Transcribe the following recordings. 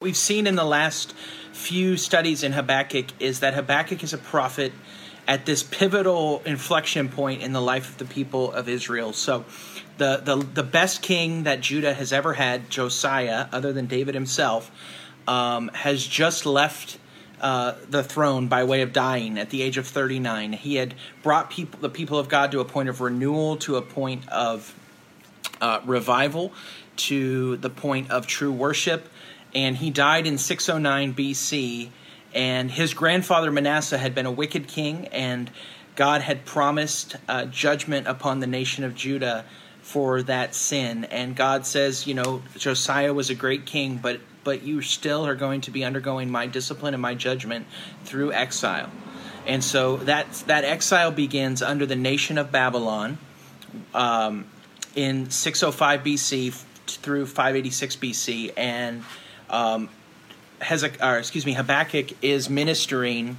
we've seen in the last few studies in Habakkuk is that Habakkuk is a prophet at this pivotal inflection point in the life of the people of Israel. So, the, the, the best king that Judah has ever had, Josiah, other than David himself, um, has just left uh, the throne by way of dying at the age of 39. He had brought people, the people of God to a point of renewal, to a point of uh, revival, to the point of true worship and he died in 609 BC. And his grandfather Manasseh had been a wicked king, and God had promised uh, judgment upon the nation of Judah for that sin. And God says, you know, Josiah was a great king, but but you still are going to be undergoing my discipline and my judgment through exile. And so that that exile begins under the nation of Babylon um, in 605 BC through 586 BC, and um, Hezek, or excuse me, Habakkuk is ministering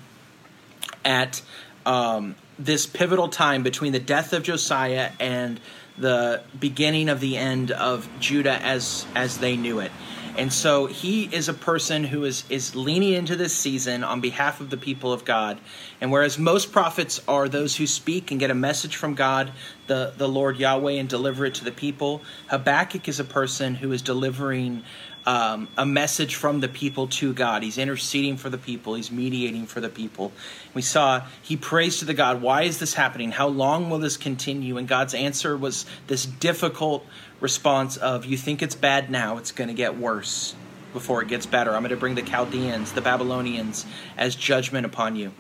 at um, this pivotal time between the death of Josiah and the beginning of the end of Judah as as they knew it. And so he is a person who is, is leaning into this season on behalf of the people of God. And whereas most prophets are those who speak and get a message from God, the, the Lord Yahweh, and deliver it to the people, Habakkuk is a person who is delivering um, a message from the people to God. He's interceding for the people, he's mediating for the people. We saw he prays to the God, Why is this happening? How long will this continue? And God's answer was this difficult response of, You think it's bad now, it's going to get worse before it gets better. I'm going to bring the Chaldeans, the Babylonians, as judgment upon you.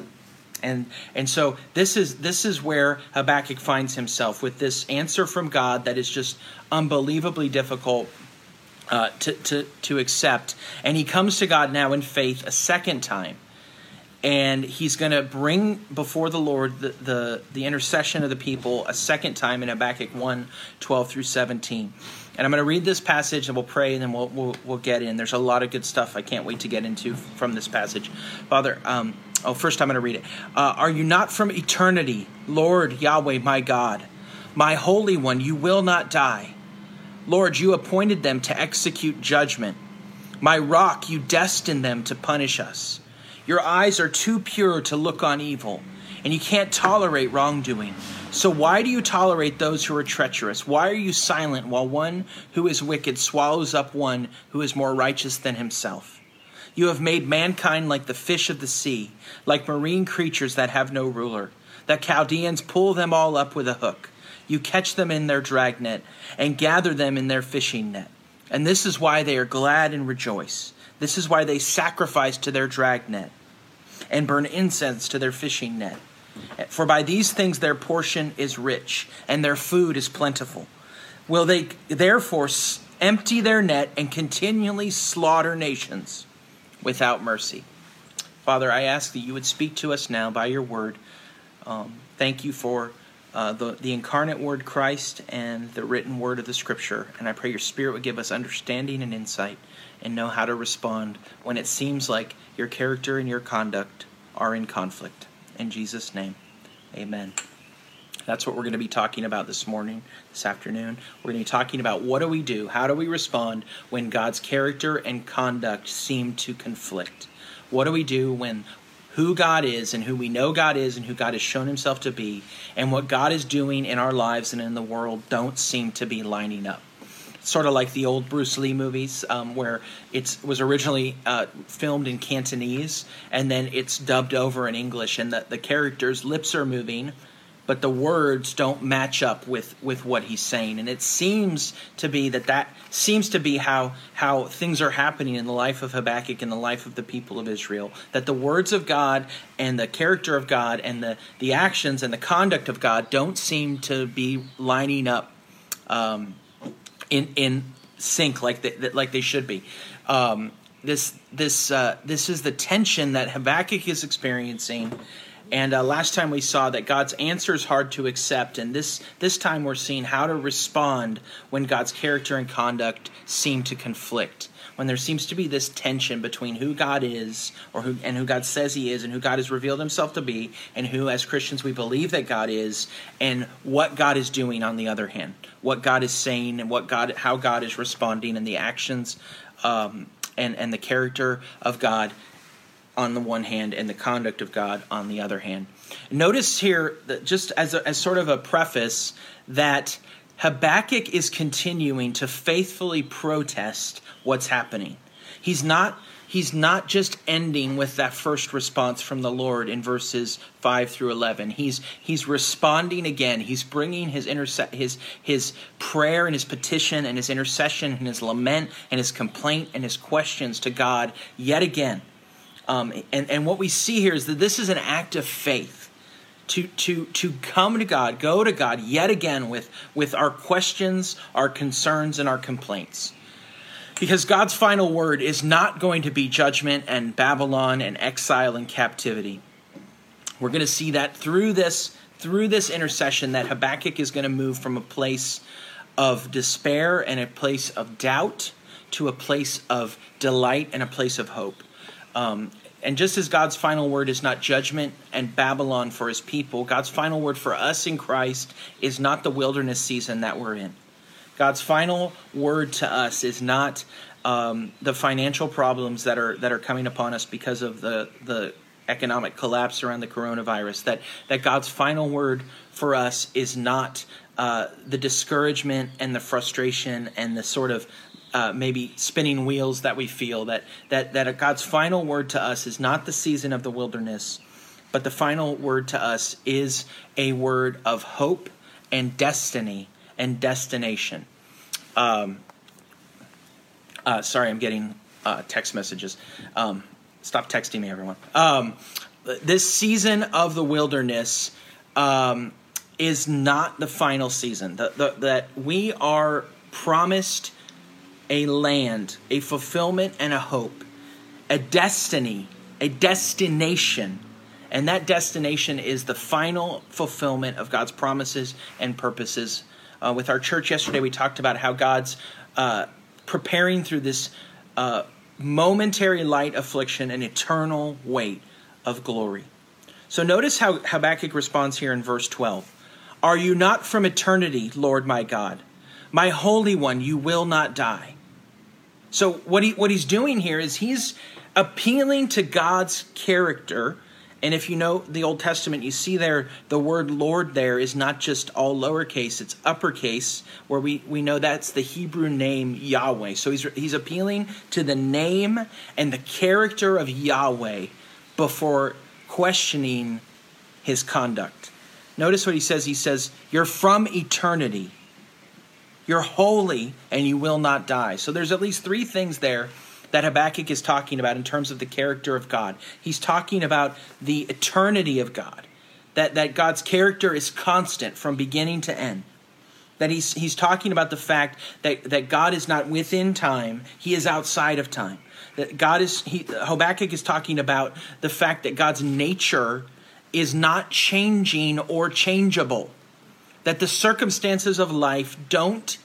And and so this is this is where Habakkuk finds himself with this answer from God that is just unbelievably difficult uh, to, to, to accept. And he comes to God now in faith a second time. And he's going to bring before the Lord the, the, the, intercession of the people a second time in Habakkuk 1 12 through 17. And I'm going to read this passage and we'll pray and then we'll, we'll, we'll get in. There's a lot of good stuff I can't wait to get into from this passage. Father, um, oh, first I'm going to read it. Uh, Are you not from eternity, Lord Yahweh, my God? My Holy One, you will not die. Lord, you appointed them to execute judgment. My rock, you destined them to punish us. Your eyes are too pure to look on evil, and you can't tolerate wrongdoing. So why do you tolerate those who are treacherous? Why are you silent while one who is wicked swallows up one who is more righteous than himself? You have made mankind like the fish of the sea, like marine creatures that have no ruler. The Chaldeans pull them all up with a hook. You catch them in their dragnet and gather them in their fishing net. And this is why they are glad and rejoice. This is why they sacrifice to their dragnet and burn incense to their fishing net. For by these things their portion is rich, and their food is plentiful. Will they therefore empty their net and continually slaughter nations without mercy? Father, I ask that you would speak to us now by your word. Um, thank you for uh, the, the incarnate word Christ and the written word of the scripture. And I pray your spirit would give us understanding and insight and know how to respond when it seems like your character and your conduct are in conflict. In Jesus' name, amen. That's what we're going to be talking about this morning, this afternoon. We're going to be talking about what do we do? How do we respond when God's character and conduct seem to conflict? What do we do when who God is and who we know God is and who God has shown himself to be and what God is doing in our lives and in the world don't seem to be lining up. Sort of like the old Bruce Lee movies, um, where it was originally uh, filmed in Cantonese and then it's dubbed over in English, and the, the characters' lips are moving, but the words don't match up with with what he's saying. And it seems to be that that seems to be how how things are happening in the life of Habakkuk and the life of the people of Israel that the words of God and the character of God and the the actions and the conduct of God don't seem to be lining up um, in in sync like they, like they should be. Um, this this uh, this is the tension that Habakkuk is experiencing and uh, last time we saw that God's answer is hard to accept, and this this time we're seeing how to respond when God's character and conduct seem to conflict. When there seems to be this tension between who God is, or who and who God says He is, and who God has revealed Himself to be, and who, as Christians, we believe that God is, and what God is doing on the other hand, what God is saying, and what God, how God is responding, and the actions um, and, and the character of God on the one hand and the conduct of God on the other hand. Notice here, that just as, a, as sort of a preface, that Habakkuk is continuing to faithfully protest what's happening. He's not he's not just ending with that first response from the Lord in verses 5 through 11. He's he's responding again. He's bringing his interse- his his prayer and his petition and his intercession and his lament and his complaint and his questions to God yet again. Um, and, and what we see here is that this is an act of faith to, to, to come to God, go to God yet again with, with our questions, our concerns, and our complaints. Because God's final word is not going to be judgment and Babylon and exile and captivity. We're going to see that through this through this intercession that Habakkuk is going to move from a place of despair and a place of doubt to a place of delight and a place of hope. Um, and just as God's final word is not judgment and Babylon for his people, God's final word for us in Christ is not the wilderness season that we're in. God's final word to us is not um, the financial problems that are that are coming upon us because of the the economic collapse around the coronavirus. That that God's final word for us is not uh, the discouragement and the frustration and the sort of uh, maybe spinning wheels that we feel. That that that God's final word to us is not the season of the wilderness, but the final word to us is a word of hope and destiny and destination. Um, uh, sorry, I'm getting uh, text messages. Um, stop texting me, everyone. Um, this season of the wilderness um, is not the final season. The, the, that we are promised a land, a fulfillment, and a hope, a destiny, a destination. And that destination is the final fulfillment of God's promises and purposes uh, with our church yesterday, we talked about how God's uh, preparing through this uh, momentary light affliction an eternal weight of glory. So notice how Habakkuk responds here in verse 12 Are you not from eternity, Lord my God? My Holy One, you will not die. So what he what he's doing here is he's appealing to God's character and if you know the Old Testament, you see there the word Lord there is not just all lowercase, it's uppercase, where we, we know that's the Hebrew name Yahweh. So he's, he's appealing to the name and the character of Yahweh before questioning his conduct. Notice what he says. He says, You're from eternity. You're holy and you will not die. So there's at least three things there that Habakkuk is talking about in terms of the character of God. He's talking about the eternity of God, that, that God's character is constant from beginning to end. That he's, he's talking about the fact that, that God is not within time, he is outside of time. That God is, he, Habakkuk is talking about the fact that God's nature is not changing or changeable. That the circumstances of life don't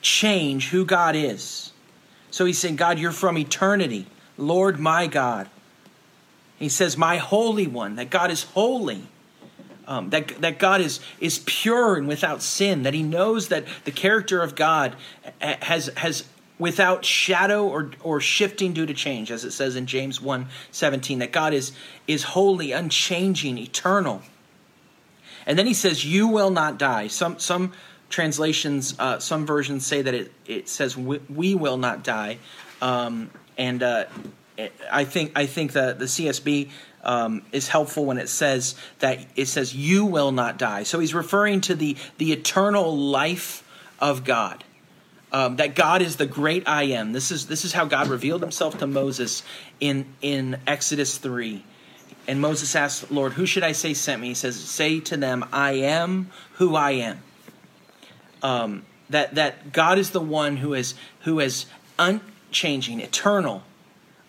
change who God is. So he's saying, God, you're from eternity. Lord, my God. He says, My Holy One, that God is holy. Um, that, that God is, is pure and without sin, that he knows that the character of God has, has without shadow or, or shifting due to change, as it says in James 1 17, that God is, is holy, unchanging, eternal. And then he says, You will not die. Some, some translations, uh, some versions say that it, it says we, we will not die, um, and uh, I think I think the the CSB um, is helpful when it says that it says you will not die. So he's referring to the the eternal life of God. Um, that God is the great I am. This is this is how God revealed Himself to Moses in in Exodus three. And Moses asked, Lord, who should I say sent me? He says, Say to them, I am who I am um, that that God is the one who is who is unchanging, eternal,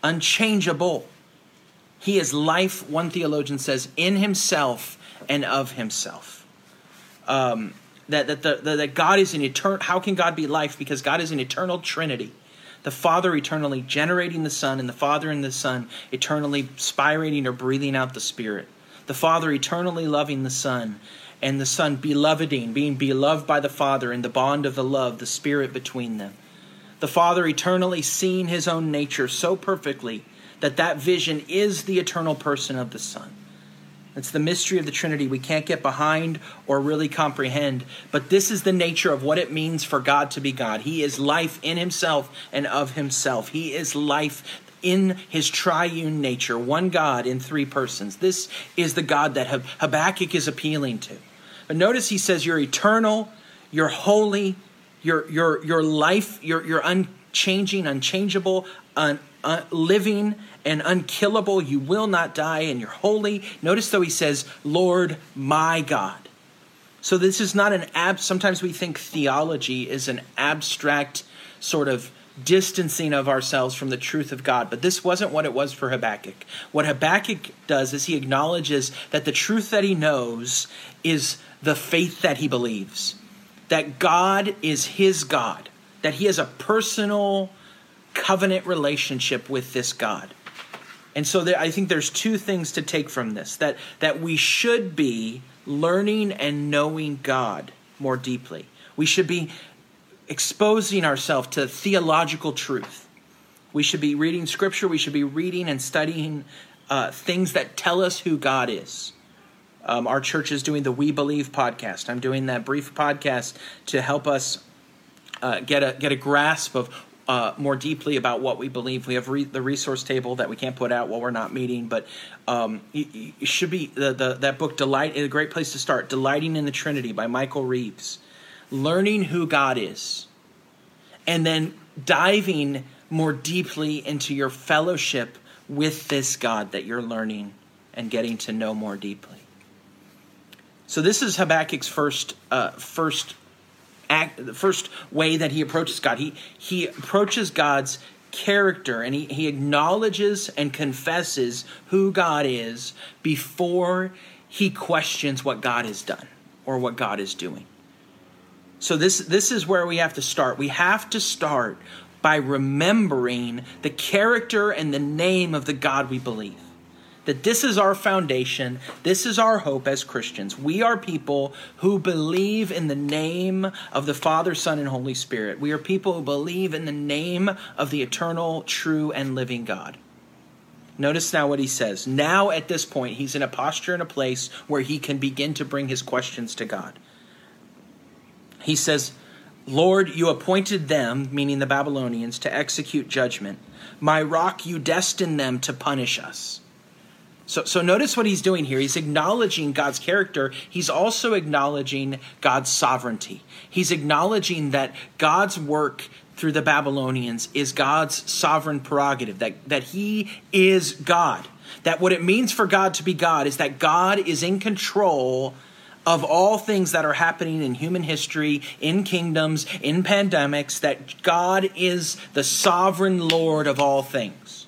unchangeable. He is life. One theologian says in Himself and of Himself. Um, that that the, the, that God is an eternal. How can God be life? Because God is an eternal Trinity. The Father eternally generating the Son, and the Father and the Son eternally spirating or breathing out the Spirit. The Father eternally loving the Son, and the Son beloveding, being beloved by the Father in the bond of the love, the Spirit between them. The Father eternally seeing his own nature so perfectly that that vision is the eternal person of the Son. It's the mystery of the Trinity we can't get behind or really comprehend, but this is the nature of what it means for God to be God. He is life in himself and of himself. He is life in his triune nature, one God in three persons. This is the God that Habakkuk is appealing to. But notice he says, You're eternal, you're holy, you're your your your life, you're you're unchanging, unchangeable, un, uh, living and unkillable. You will not die, and you're holy. Notice though he says, "Lord, my God." So this is not an ab. Sometimes we think theology is an abstract sort of distancing of ourselves from the truth of God. But this wasn't what it was for Habakkuk. What Habakkuk does is he acknowledges that the truth that he knows is the faith that he believes that God is his God, that he has a personal covenant relationship with this God. And so there, I think there's two things to take from this that, that we should be learning and knowing God more deeply. We should be exposing ourselves to theological truth. We should be reading scripture. We should be reading and studying uh, things that tell us who God is. Um, our church is doing the We Believe podcast. I'm doing that brief podcast to help us uh, get a get a grasp of uh, more deeply about what we believe. We have re- the resource table that we can't put out while we're not meeting, but um, should be the, the that book. Delight a great place to start. Delighting in the Trinity by Michael Reeves. Learning who God is, and then diving more deeply into your fellowship with this God that you're learning and getting to know more deeply. So this is Habakkuk's first uh, first act, the first way that he approaches God. He he approaches God's character and he, he acknowledges and confesses who God is before he questions what God has done or what God is doing. So this this is where we have to start. We have to start by remembering the character and the name of the God we believe that this is our foundation, this is our hope as Christians. We are people who believe in the name of the Father, Son, and Holy Spirit. We are people who believe in the name of the eternal, true, and living God. Notice now what he says. Now, at this point, he's in a posture and a place where he can begin to bring his questions to God. He says, Lord, you appointed them, meaning the Babylonians, to execute judgment. My rock, you destined them to punish us. So, so notice what he's doing here. He's acknowledging God's character. He's also acknowledging God's sovereignty. He's acknowledging that God's work through the Babylonians is God's sovereign prerogative, that, that he is God. That what it means for God to be God is that God is in control of all things that are happening in human history, in kingdoms, in pandemics, that God is the sovereign Lord of all things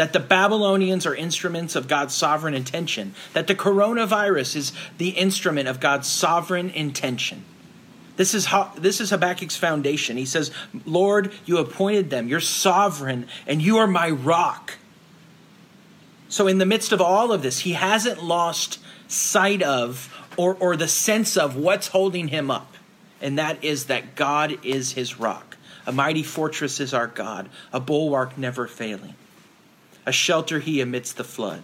that the Babylonians are instruments of God's sovereign intention, that the coronavirus is the instrument of God's sovereign intention. This is, how, this is Habakkuk's foundation. He says, Lord, you appointed them. You're sovereign, and you are my rock. So, in the midst of all of this, he hasn't lost sight of or, or the sense of what's holding him up, and that is that God is his rock. A mighty fortress is our God, a bulwark never failing a shelter he amidst the flood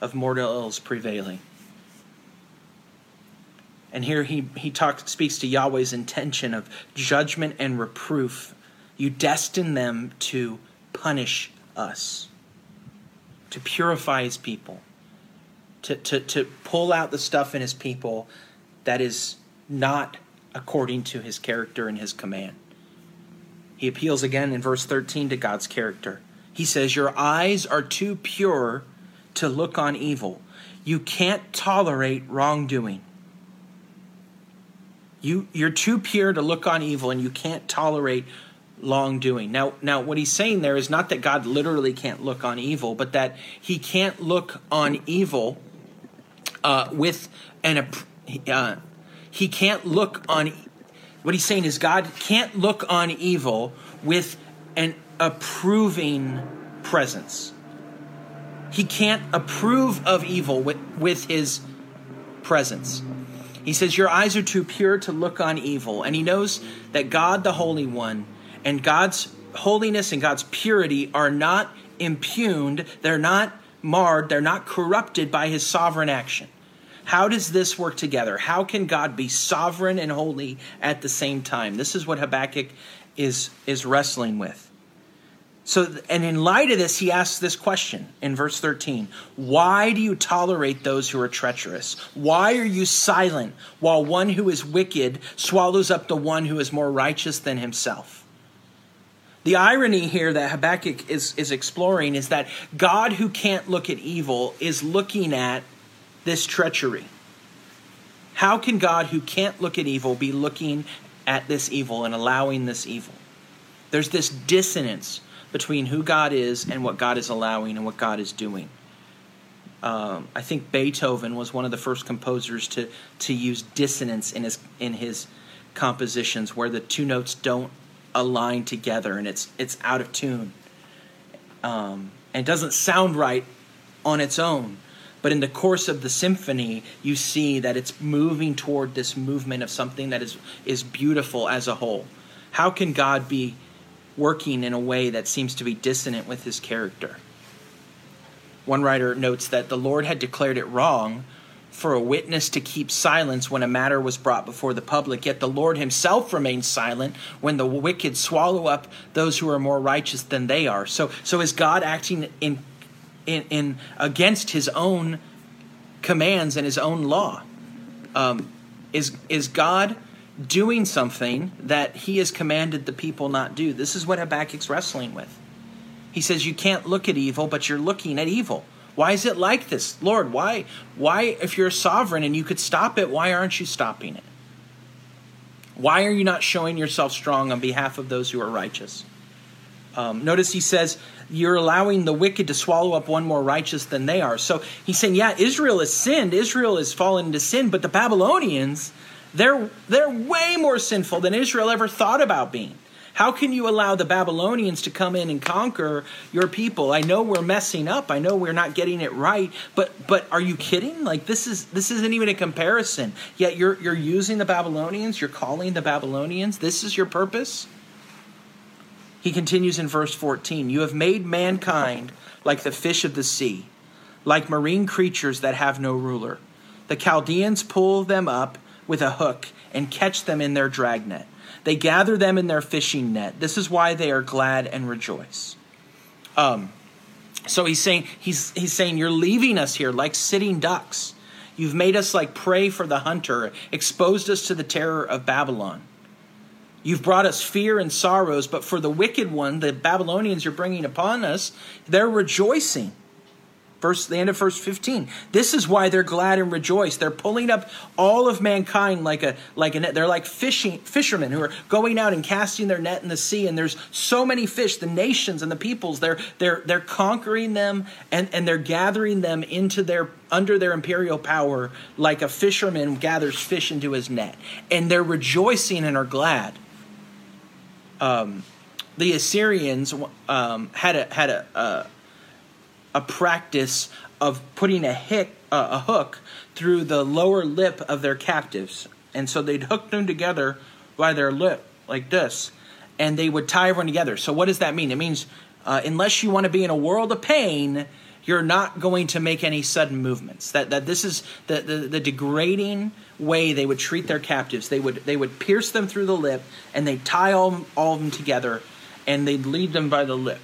of mortal ills prevailing. And here he, he talks, speaks to Yahweh's intention of judgment and reproof. You destine them to punish us, to purify his people, to, to, to pull out the stuff in his people that is not according to his character and his command. He appeals again in verse 13 to God's character. He says, Your eyes are too pure to look on evil. You can't tolerate wrongdoing. You, you're too pure to look on evil, and you can't tolerate wrongdoing. Now, now, what he's saying there is not that God literally can't look on evil, but that he can't look on evil uh, with an. Uh, he can't look on. What he's saying is God can't look on evil with an approving presence. He can't approve of evil with, with his presence. He says, Your eyes are too pure to look on evil. And he knows that God, the Holy One, And God's holiness and God's purity are not impugned, they're not marred, they're not corrupted by his sovereign action. How does this work together? How can God be sovereign and holy at the same time? This is what Habakkuk is, is wrestling with. So, and in light of this, he asks this question in verse 13 Why do you tolerate those who are treacherous? Why are you silent while one who is wicked swallows up the one who is more righteous than himself? The irony here that Habakkuk is, is exploring is that God, who can't look at evil, is looking at this treachery. How can God, who can't look at evil, be looking at this evil and allowing this evil? There's this dissonance between who God is and what God is allowing and what God is doing. Um, I think Beethoven was one of the first composers to to use dissonance in his in his compositions, where the two notes don't align together and it's it's out of tune um, and doesn't sound right on its own. But in the course of the symphony, you see that it's moving toward this movement of something that is is beautiful as a whole. How can God be working in a way that seems to be dissonant with his character. One writer notes that the Lord had declared it wrong for a witness to keep silence when a matter was brought before the public, yet the Lord himself remains silent when the wicked swallow up those who are more righteous than they are. So, so is God acting in, in, in against his own commands and his own law? Um, is, is God doing something that he has commanded the people not do. This is what Habakkuk's wrestling with. He says you can't look at evil, but you're looking at evil. Why is it like this? Lord, why why if you're a sovereign and you could stop it, why aren't you stopping it? Why are you not showing yourself strong on behalf of those who are righteous? Um, notice he says, You're allowing the wicked to swallow up one more righteous than they are. So he's saying, Yeah, Israel has sinned. Israel has fallen into sin, but the Babylonians, they're, they're way more sinful than Israel ever thought about being. How can you allow the Babylonians to come in and conquer your people? I know we're messing up. I know we're not getting it right, but but are you kidding? Like this is this isn't even a comparison. Yet you're you're using the Babylonians, you're calling the Babylonians. This is your purpose? He continues in verse 14, "You have made mankind like the fish of the sea, like marine creatures that have no ruler. The Chaldeans pull them up with a hook and catch them in their dragnet. They gather them in their fishing net. This is why they are glad and rejoice. Um, so he's saying he's he's saying you're leaving us here like sitting ducks. You've made us like prey for the hunter, exposed us to the terror of Babylon. You've brought us fear and sorrows, but for the wicked one, the Babylonians you're bringing upon us, they're rejoicing. Verse the end of verse 15. This is why they're glad and rejoice. They're pulling up all of mankind like a like a net. They're like fishing fishermen who are going out and casting their net in the sea. And there's so many fish, the nations and the peoples. They're they're they're conquering them and, and they're gathering them into their under their imperial power like a fisherman gathers fish into his net. And they're rejoicing and are glad. Um, the Assyrians um, had a had a, a a practice of putting a, hick, uh, a hook through the lower lip of their captives. And so they'd hook them together by their lip, like this, and they would tie everyone together. So, what does that mean? It means uh, unless you want to be in a world of pain, you're not going to make any sudden movements. That, that this is the, the, the degrading way they would treat their captives. They would, they would pierce them through the lip, and they'd tie all, all of them together, and they'd lead them by the lip.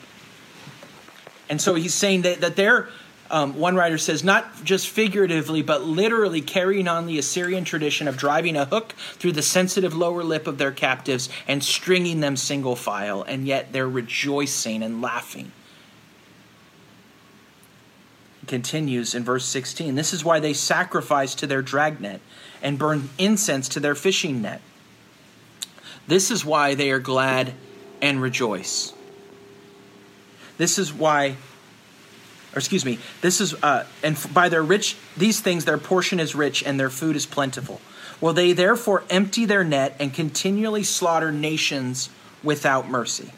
And so he's saying that, that they're, um, one writer says, not just figuratively, but literally carrying on the Assyrian tradition of driving a hook through the sensitive lower lip of their captives and stringing them single file, and yet they're rejoicing and laughing. Continues in verse 16 This is why they sacrifice to their dragnet and burn incense to their fishing net. This is why they are glad and rejoice. This is why, or excuse me, this is, uh, and by their rich, these things, their portion is rich and their food is plentiful. Will they therefore empty their net and continually slaughter nations without mercy?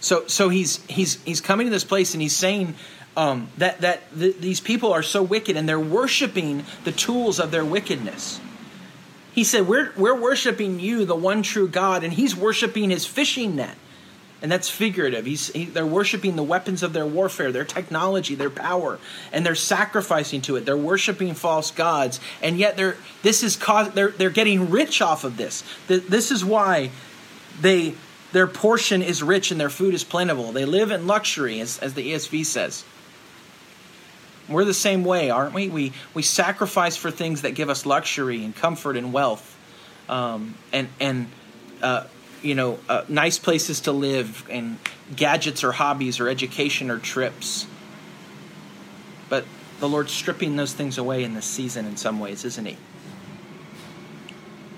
So, so he's he's he's coming to this place and he's saying um, that that th- these people are so wicked and they're worshiping the tools of their wickedness. He said, we're, we're worshiping you, the one true God, and he's worshiping his fishing net. And that's figurative. He's, he, they're worshiping the weapons of their warfare, their technology, their power, and they're sacrificing to it. They're worshiping false gods, and yet they're this is cause they're they're getting rich off of this. This is why they their portion is rich and their food is plentiful. They live in luxury, as, as the ESV says. We're the same way, aren't we? We we sacrifice for things that give us luxury and comfort and wealth, um, and and. Uh, you know, uh, nice places to live and gadgets or hobbies or education or trips. But the Lord's stripping those things away in this season in some ways, isn't He?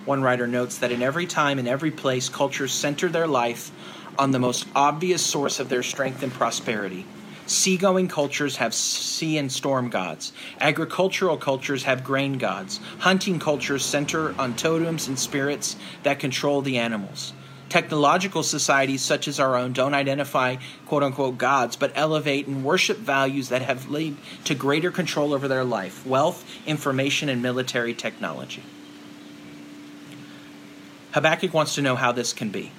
One writer notes that in every time, in every place, cultures center their life on the most obvious source of their strength and prosperity. Seagoing cultures have sea and storm gods. Agricultural cultures have grain gods. Hunting cultures center on totems and spirits that control the animals. Technological societies such as our own don't identify quote unquote gods, but elevate and worship values that have led to greater control over their life wealth, information, and military technology. Habakkuk wants to know how this can be.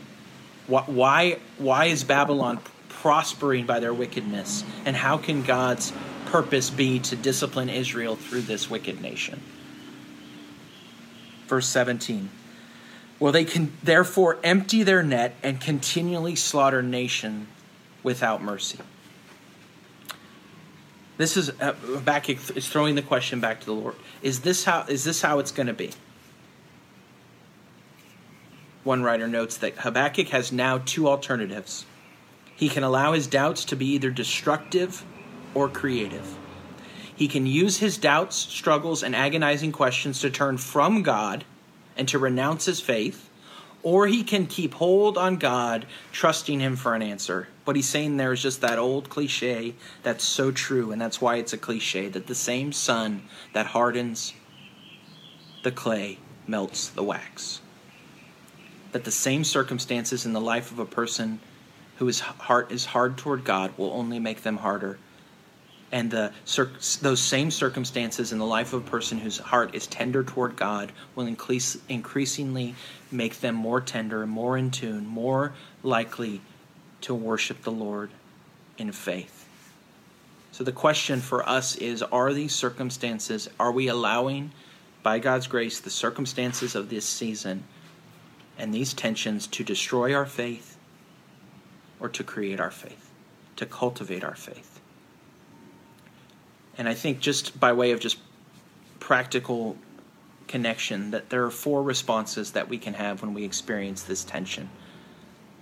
Why, why is Babylon prospering by their wickedness? And how can God's purpose be to discipline Israel through this wicked nation? Verse 17. Will they can therefore empty their net and continually slaughter nation without mercy? This is uh, back is throwing the question back to the Lord. Is this how is this how it's going to be? One writer notes that Habakkuk has now two alternatives. He can allow his doubts to be either destructive or creative. He can use his doubts, struggles, and agonizing questions to turn from God and to renounce his faith, or he can keep hold on God, trusting him for an answer. What he's saying there is just that old cliche that's so true, and that's why it's a cliche that the same sun that hardens the clay melts the wax. That the same circumstances in the life of a person whose heart is hard toward God will only make them harder and the those same circumstances in the life of a person whose heart is tender toward God will increase, increasingly make them more tender, more in tune, more likely to worship the Lord in faith. So the question for us is are these circumstances, are we allowing, by God's grace, the circumstances of this season and these tensions to destroy our faith or to create our faith, to cultivate our faith? And I think just by way of just practical connection, that there are four responses that we can have when we experience this tension,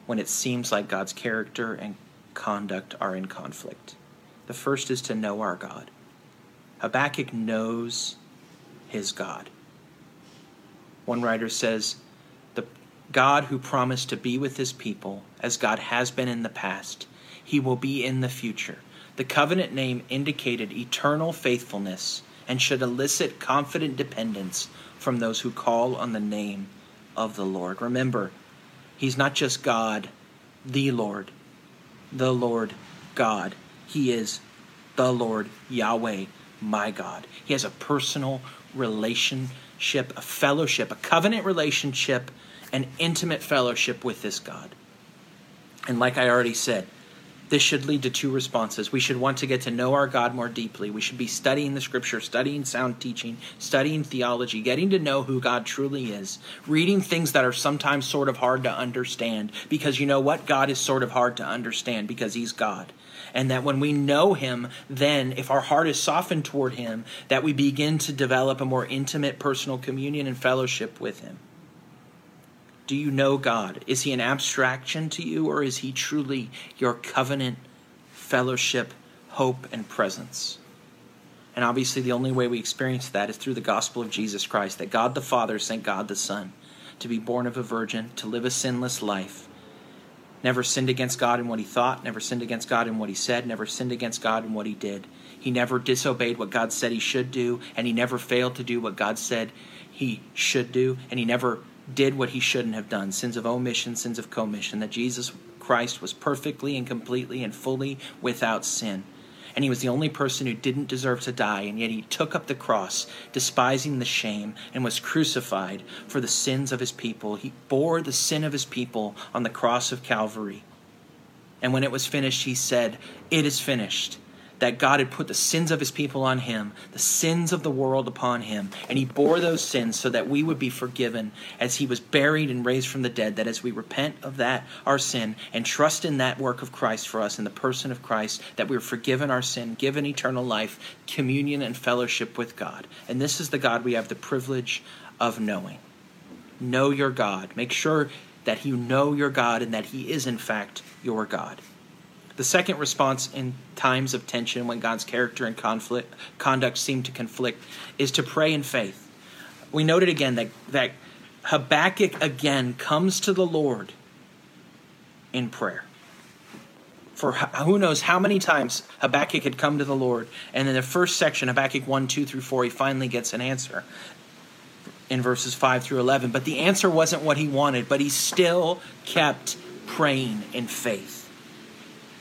when it seems like God's character and conduct are in conflict. The first is to know our God. Habakkuk knows his God. One writer says, The God who promised to be with his people, as God has been in the past, he will be in the future. The covenant name indicated eternal faithfulness and should elicit confident dependence from those who call on the name of the Lord. Remember, He's not just God, the Lord, the Lord God. He is the Lord Yahweh, my God. He has a personal relationship, a fellowship, a covenant relationship, an intimate fellowship with this God. And like I already said, this should lead to two responses. We should want to get to know our God more deeply. We should be studying the scripture, studying sound teaching, studying theology, getting to know who God truly is, reading things that are sometimes sort of hard to understand because you know what? God is sort of hard to understand because He's God. And that when we know Him, then if our heart is softened toward Him, that we begin to develop a more intimate personal communion and fellowship with Him. Do you know God? Is he an abstraction to you, or is he truly your covenant, fellowship, hope, and presence? And obviously, the only way we experience that is through the gospel of Jesus Christ that God the Father sent God the Son to be born of a virgin, to live a sinless life, never sinned against God in what he thought, never sinned against God in what he said, never sinned against God in what he did. He never disobeyed what God said he should do, and he never failed to do what God said he should do, and he never did what he shouldn't have done sins of omission, sins of commission, that Jesus Christ was perfectly and completely and fully without sin. and he was the only person who didn't deserve to die, and yet he took up the cross, despising the shame, and was crucified for the sins of his people. He bore the sin of his people on the cross of Calvary. And when it was finished, he said, It is finished that God had put the sins of his people on him, the sins of the world upon him, and he bore those sins so that we would be forgiven as he was buried and raised from the dead. That as we repent of that, our sin, and trust in that work of Christ for us, in the person of Christ, that we are forgiven our sin, given eternal life, communion, and fellowship with God. And this is the God we have the privilege of knowing. Know your God. Make sure that you know your God and that he is, in fact, your God. The second response in times of tension when God's character and conflict conduct seem to conflict is to pray in faith. We noted again that, that Habakkuk again comes to the Lord in prayer. For who knows how many times Habakkuk had come to the Lord, and in the first section, Habakkuk 1, 2 through 4, he finally gets an answer in verses 5 through 11. But the answer wasn't what he wanted, but he still kept praying in faith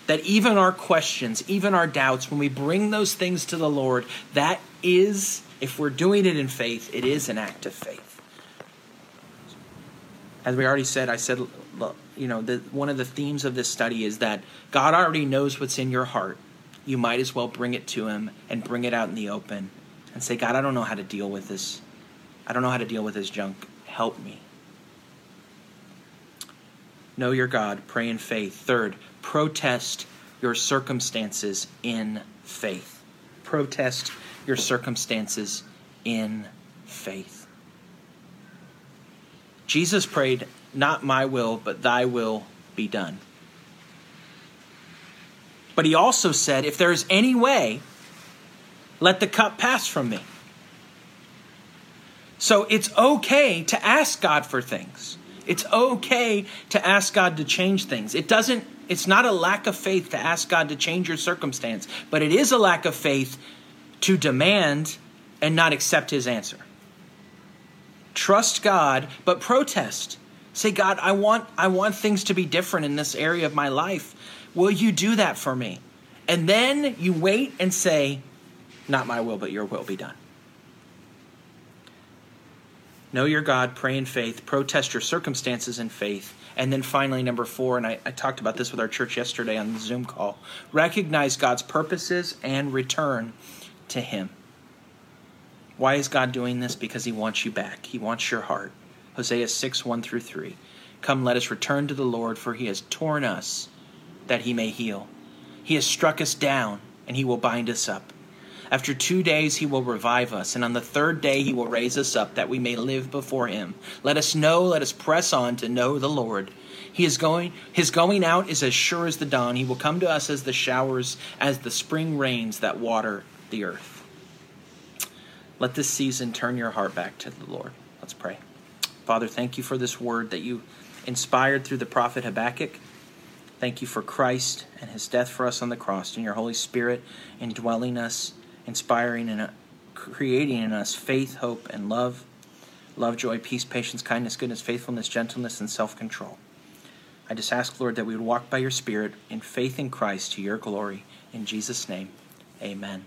that even our questions, even our doubts, when we bring those things to the Lord, that is, if we're doing it in faith, it is an act of faith. As we already said, I said, you know, the, one of the themes of this study is that God already knows what's in your heart. You might as well bring it to Him and bring it out in the open and say, God, I don't know how to deal with this. I don't know how to deal with this junk. Help me. Know your God, pray in faith. Third, protest your circumstances in faith. Protest your circumstances in faith. Jesus prayed, Not my will, but thy will be done. But he also said, If there is any way, let the cup pass from me. So it's okay to ask God for things. It's okay to ask God to change things. It doesn't it's not a lack of faith to ask God to change your circumstance, but it is a lack of faith to demand and not accept his answer. Trust God, but protest. Say, God, I want I want things to be different in this area of my life. Will you do that for me? And then you wait and say, not my will, but your will be done. Know your God, pray in faith, protest your circumstances in faith, and then finally, number four, and I, I, talked about this with our church yesterday on the Zoom call recognize God's purposes and return to Him. Why is God doing this? Because He wants you back, He wants your heart. Hosea 6 1 through 3. Come, let us return to the Lord, for He has torn us that He may heal. He has struck us down, and He will bind us up. After two days he will revive us, and on the third day he will raise us up that we may live before him. Let us know, let us press on to know the Lord. He is going his going out is as sure as the dawn. He will come to us as the showers, as the spring rains that water the earth. Let this season turn your heart back to the Lord. Let's pray. Father, thank you for this word that you inspired through the prophet Habakkuk. Thank you for Christ and his death for us on the cross and your Holy Spirit indwelling us inspiring and uh, creating in us faith, hope, and love. Love, joy, peace, patience, kindness, goodness, faithfulness, gentleness, and self control. I just ask, Lord, that we would walk by your Spirit in faith in Christ to your glory. In Jesus' name, amen.